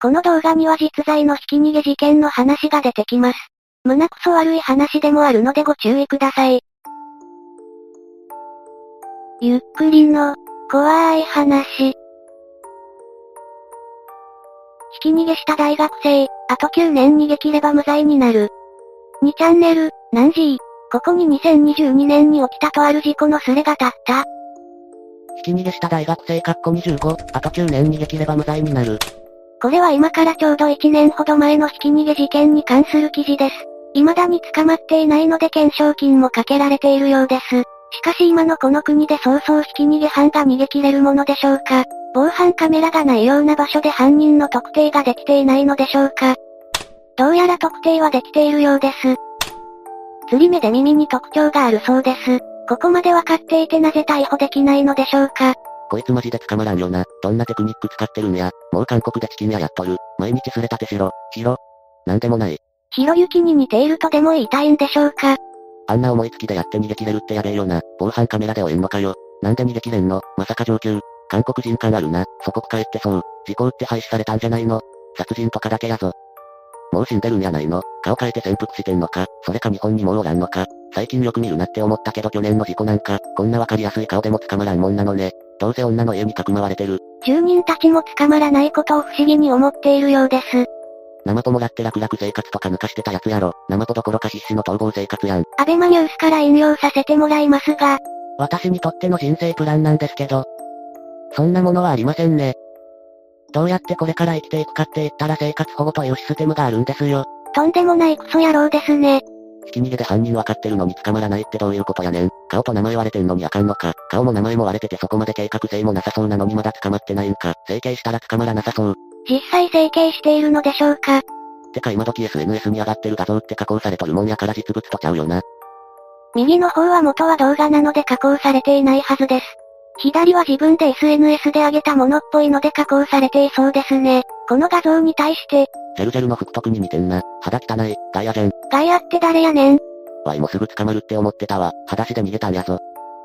この動画には実在のひき逃げ事件の話が出てきます。胸くそ悪い話でもあるのでご注意ください。ゆっくりの、怖い話。ひき逃げした大学生、あと9年逃げ切れば無罪になる。2チャンネル、何時？ここに2022年に起きたとある事故のスレが立った。ひき逃げした大学生かっこ25、あと9年逃げ切れば無罪になる。これは今からちょうど1年ほど前のひき逃げ事件に関する記事です。未だに捕まっていないので懸賞金もかけられているようです。しかし今のこの国でそうそうひき逃げ犯が逃げ切れるものでしょうか防犯カメラがないような場所で犯人の特定ができていないのでしょうかどうやら特定はできているようです。釣り目で耳に特徴があるそうです。ここまでわかっていてなぜ逮捕できないのでしょうかこいつマジで捕まらんよな。どんなテクニック使ってるんや。もう韓国でチキン屋やっとる。毎日すれたてしろ。ひろ。なんでもない。ひろゆきに似ているとでも言いたいんでしょうかあんな思いつきでやって逃げ切れるってやべえよな。防犯カメラで追えんのかよ。なんで逃げ切れんの？まさか上級。韓国人感あるな。祖国帰ってそう。時効って廃止されたんじゃないの？殺人とかだけやぞ。もう死んでるんやないの？顔変えて潜伏してんのか？それか日本にもうおらんのか？最近よく見るなって思ったけど去年の事故なんか、こんなわかりやすい顔でも捕まらんもんなのね。どうせ女の家にかくまわれてる。住人たちも捕まらないことを不思議に思っているようです。生ポもらって楽々生活とか抜かしてたやつやろ。生ポどころか必死の逃亡生活やん。アベマニュースから引用させてもらいますが。私にとっての人生プランなんですけど。そんなものはありませんね。どうやってこれから生きていくかって言ったら生活保護というシステムがあるんですよ。とんでもないクソ野郎ですね。ひき逃げで犯人分かってるのに捕まらないってどういうことやねん。顔と名前割れてんのにあかんのか。顔も名前も割れててそこまで計画性もなさそうなのにまだ捕まってないんか。整形したら捕まらなさそう。実際整形しているのでしょうか？てか今時 SNS に上がってる画像って加工されとるもんやから実物とちゃうよな。右の方は元は動画なので加工されていないはずです。左は自分で SNS で上げたものっぽいので加工されていそうですね。この画像に対して。ジェルジェルの福徳に似てんな。肌汚い、ガイアじゃん。ガイアって誰やねん。わいもすぐ捕まるって思ってたわ。裸足で逃げたんやぞ。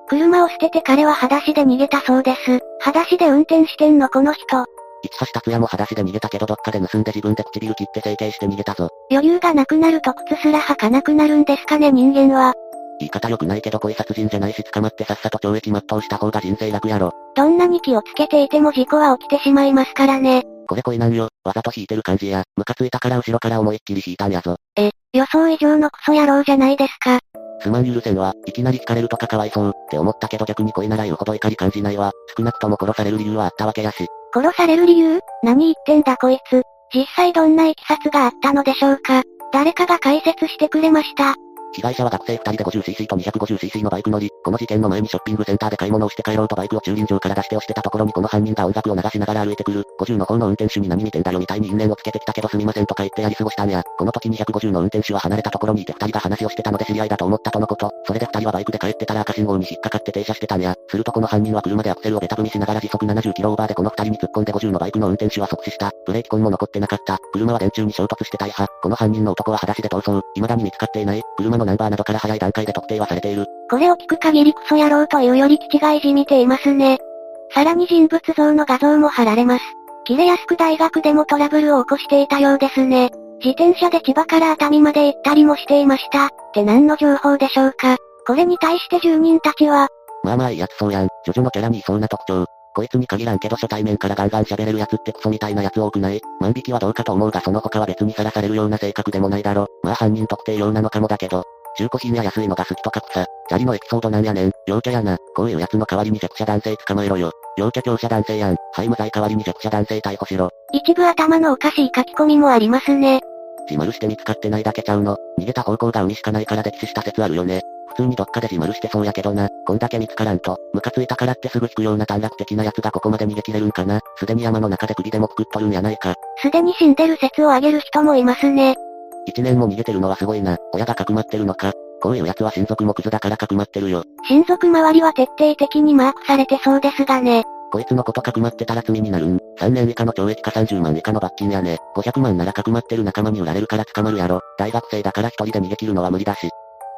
車を捨てて彼は裸足で逃げたそうです。裸足で運転してんのこの人。市橋達也も裸足で逃げたけどどっかで盗んで自分で唇切って整形して逃げたぞ。余裕がなくなると靴すら履かなくなるんですかね人間は。言い方良くないけど恋殺人じゃないし捕まってさっさと懲役全うした方が人生楽やろ。どんなに気をつけていても事故は起きてしまいますからね。これ恋なんよ。わざと引いてる感じや。ムカついたから後ろから思いっきり引いたんやぞ。え、予想以上のクソ野郎じゃないですか。すまん許せんわ。いきなり聞かれるとかかわいそう。って思ったけど逆に恋なら言うほど怒り感じないわ。少なくとも殺される理由はあったわけやし。殺される理由何言ってんだこいつ。実際どんな経緯があったのでしょうか誰かが解説してくれました。被害者は学生2人で 50cc と 250cc のバイク乗り、この事件の前にショッピングセンターで買い物をして帰ろうとバイクを駐輪場から出して押してたところにこの犯人が音楽を流しながら歩いてくる。50の方の運転手に何見てんだよみたいに因縁をつけてきたけどすみませんとか言ってやり過ごしたんや。この時250の運転手は離れたところにいて2人が話をしてたので知り合いだと思ったとのこと。それで2人はバイクで帰ってたら赤信号に引っかかって停車してたんや。するとこの犯人は車でアクセルをベタ踏みしながら時速70キロオーバーでこの2人に突っ込んで50のバイクの運転手は即死した。ブレーキ痕も残ってなかった。車は電柱に衝突して大破。この犯人の男は裸足で逃走。未だに見つかっていない。車のナンバーなどから早い段階で特定はされている。これを聞く限りクソ野郎というより気違いじみていますね。さらに人物像の画像も貼られます。切れやすく大学でもトラブルを起こしていたようですね。自転車で千葉から熱海まで行ったりもしていました。って何の情報でしょうかこれに対して住人たちは。まあまあいいやつそうやん。ジョジョのキャラにいそうな特徴。こいつに限らんけど初対面からガンガン喋れるやつってクソみたいなやつ多くない万引きはどうかと思うがその他は別にさらされるような性格でもないだろ。まあ犯人特定用なのかもだけど。中古品や安いのが好きとか草。チャリのエピソードなんやねん。陽キャやな。こういうやつの代わりに弱者男性捕まえろよ。陽キャ強者男性やん。はい無罪代わりに弱者男性逮捕しろ。一部頭のおかしい書き込みもありますね。自丸して見つかってないだけちゃうの。逃げた方向が海しかないから溺死した説あるよね。普通にどっかで自丸してそうやけどな。こんだけ見つからんと、ムカついたからってすぐ引くような短絡的な奴がここまで逃げ切れるんかな。すでに山の中で首でもくくっとるんやないか。すでに死んでる説を挙げる人もいますね。一年も逃げてるのはすごいな。親がかくまってるのか。こういう奴は親族もクズだからかくまってるよ。親族周りは徹底的にマークされてそうですがね。こいつのことかくまってたら罪になるん。3年以下の懲役か30万以下の罰金やね。500万ならかくまってる仲間に売られるから捕まるやろ。大学生だから一人で逃げ切るのは無理だし。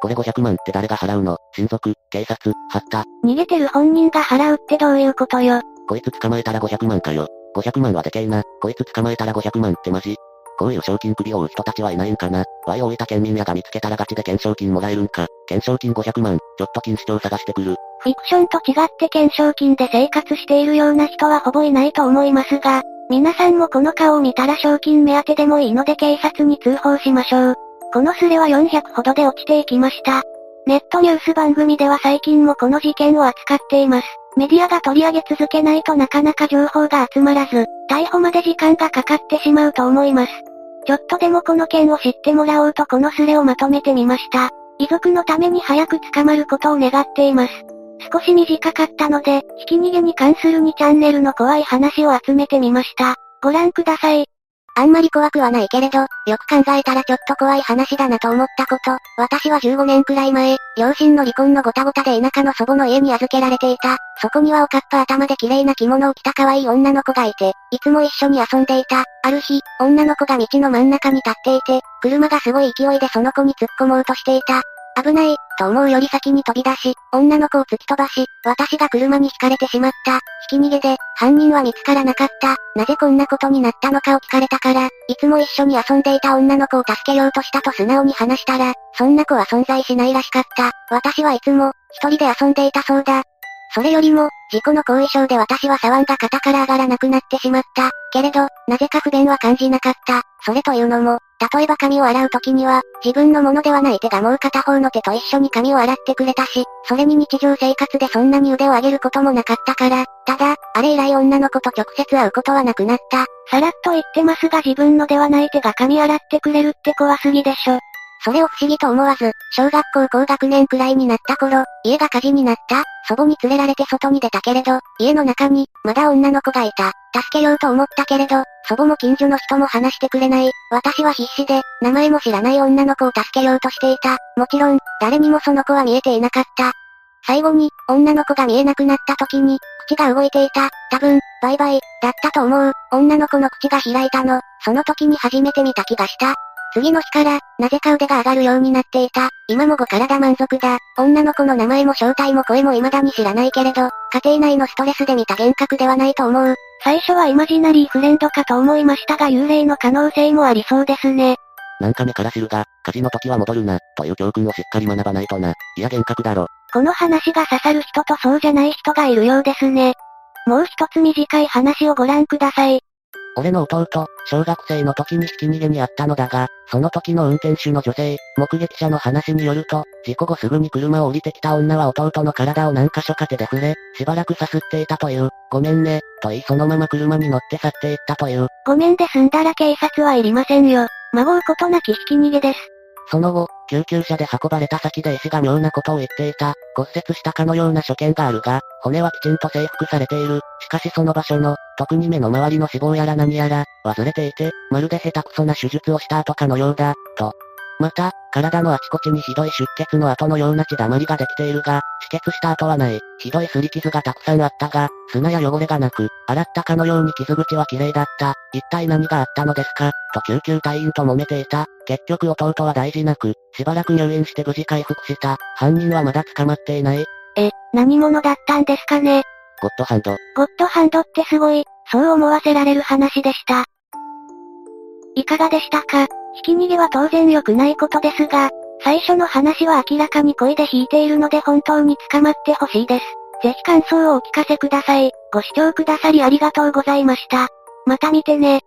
これ500万って誰が払うの？親族、警察、はった。逃げてる本人が払うってどういうことよ。こいつ捕まえたら500万かよ。500万はでけえな。こいつ捕まえたら500万ってマジこういう賞金首を追う人たちはいないんかな。Y 大分県民やが見つけたらガチで懸賞金もらえるんか。懸賞金500万、ちょっと金視聴探してくる。フィクションと違って懸賞金で生活しているような人はほぼいないと思いますが、皆さんもこの顔を見たら賞金目当てでもいいので警察に通報しましょう。このスレは400ほどで落ちていきました。ネットニュース番組では最近もこの事件を扱っています。メディアが取り上げ続けないとなかなか情報が集まらず、逮捕まで時間がかかってしまうと思います。ちょっとでもこの件を知ってもらおうとこのスレをまとめてみました。遺族のために早く捕まることを願っています。少し短かったので、ひき逃げに関する2チャンネルの怖い話を集めてみました。ご覧ください。あんまり怖くはないけれど、よく考えたらちょっと怖い話だなと思ったこと。私は15年くらい前、両親の離婚のごたごたで田舎の祖母の家に預けられていた。そこにはおかっぱ頭で綺麗な着物を着た可愛い女の子がいて、いつも一緒に遊んでいた。ある日、女の子が道の真ん中に立っていて、車がすごい勢いでその子に突っ込もうとしていた。危ない、と思うより先に飛び出し、女の子を突き飛ばし、私が車にひかれてしまった。ひき逃げで、犯人は見つからなかった。なぜこんなことになったのかを聞かれたから、いつも一緒に遊んでいた女の子を助けようとしたと素直に話したら、そんな子は存在しないらしかった。私はいつも、一人で遊んでいたそうだ。それよりも、事故の後遺症で私は左腕が肩から上がらなくなってしまった。けれど、なぜか不便は感じなかった。それというのも、例えば髪を洗う時には、自分のものではない手がもう片方の手と一緒に髪を洗ってくれたし、それに日常生活でそんなに腕を上げることもなかったから、ただ、あれ以来女の子と直接会うことはなくなった。さらっと言ってますが自分のではない手が髪洗ってくれるって怖すぎでしょ。それを不思議と思わず、小学校高学年くらいになった頃、家が火事になった、祖母に連れられて外に出たけれど、家の中に、まだ女の子がいた。助けようと思ったけれど、祖母も近所の人も話してくれない。私は必死で、名前も知らない女の子を助けようとしていた。もちろん、誰にもその子は見えていなかった。最後に、女の子が見えなくなった時に、口が動いていた。多分、バイバイ、だったと思う。女の子の口が開いたの。その時に初めて見た気がした。次の日から、なぜか腕が上がるようになっていた。今もご体満足だ。女の子の名前も正体も声も未だに知らないけれど、家庭内のストレスで見た幻覚ではないと思う。最初はイマジナリーフレンドかと思いましたが幽霊の可能性もありそうですね。なんか目から知るが、火事の時は戻るな、という教訓をしっかり学ばないとな。いや幻覚だろ。この話が刺さる人とそうじゃない人がいるようですね。もう一つ短い話をご覧ください。俺の弟、小学生の時にひき逃げにあったのだが、その時の運転手の女性、目撃者の話によると、事故後すぐに車を降りてきた女は弟の体を何箇所か手で触れ、しばらくさすっていたという、ごめんね、と言いそのまま車に乗って去っていったという。ごめんで済んだら警察はいりませんよ。孫うことなきひき逃げです。その後、救急車で運ばれた先で医師が妙なことを言っていた。骨折したかのような所見があるが、骨はきちんと征服されている。しかしその場所の、特に目の周りの脂肪やら何やら、忘れていて、まるで下手くそな手術をした後かのようだ、と。また、体のあちこちにひどい出血の跡のような血だまりができているが、止血した後はない。ひどい擦り傷がたくさんあったが、砂や汚れがなく、洗ったかのように傷口は綺麗だった。一体何があったのですか？と救急隊員と揉めていた。結局弟は大事なく、しばらく入院して無事回復した。犯人はまだ捕まっていない。え、何者だったんですかね？ゴッドハンド。ゴッドハンドってすごい、そう思わせられる話でした。いかがでしたか？ひき逃げは当然良くないことですが、最初の話は明らかに声で弾いているので本当に捕まってほしいです。ぜひ感想をお聞かせください。ご視聴くださりありがとうございました。また見てね。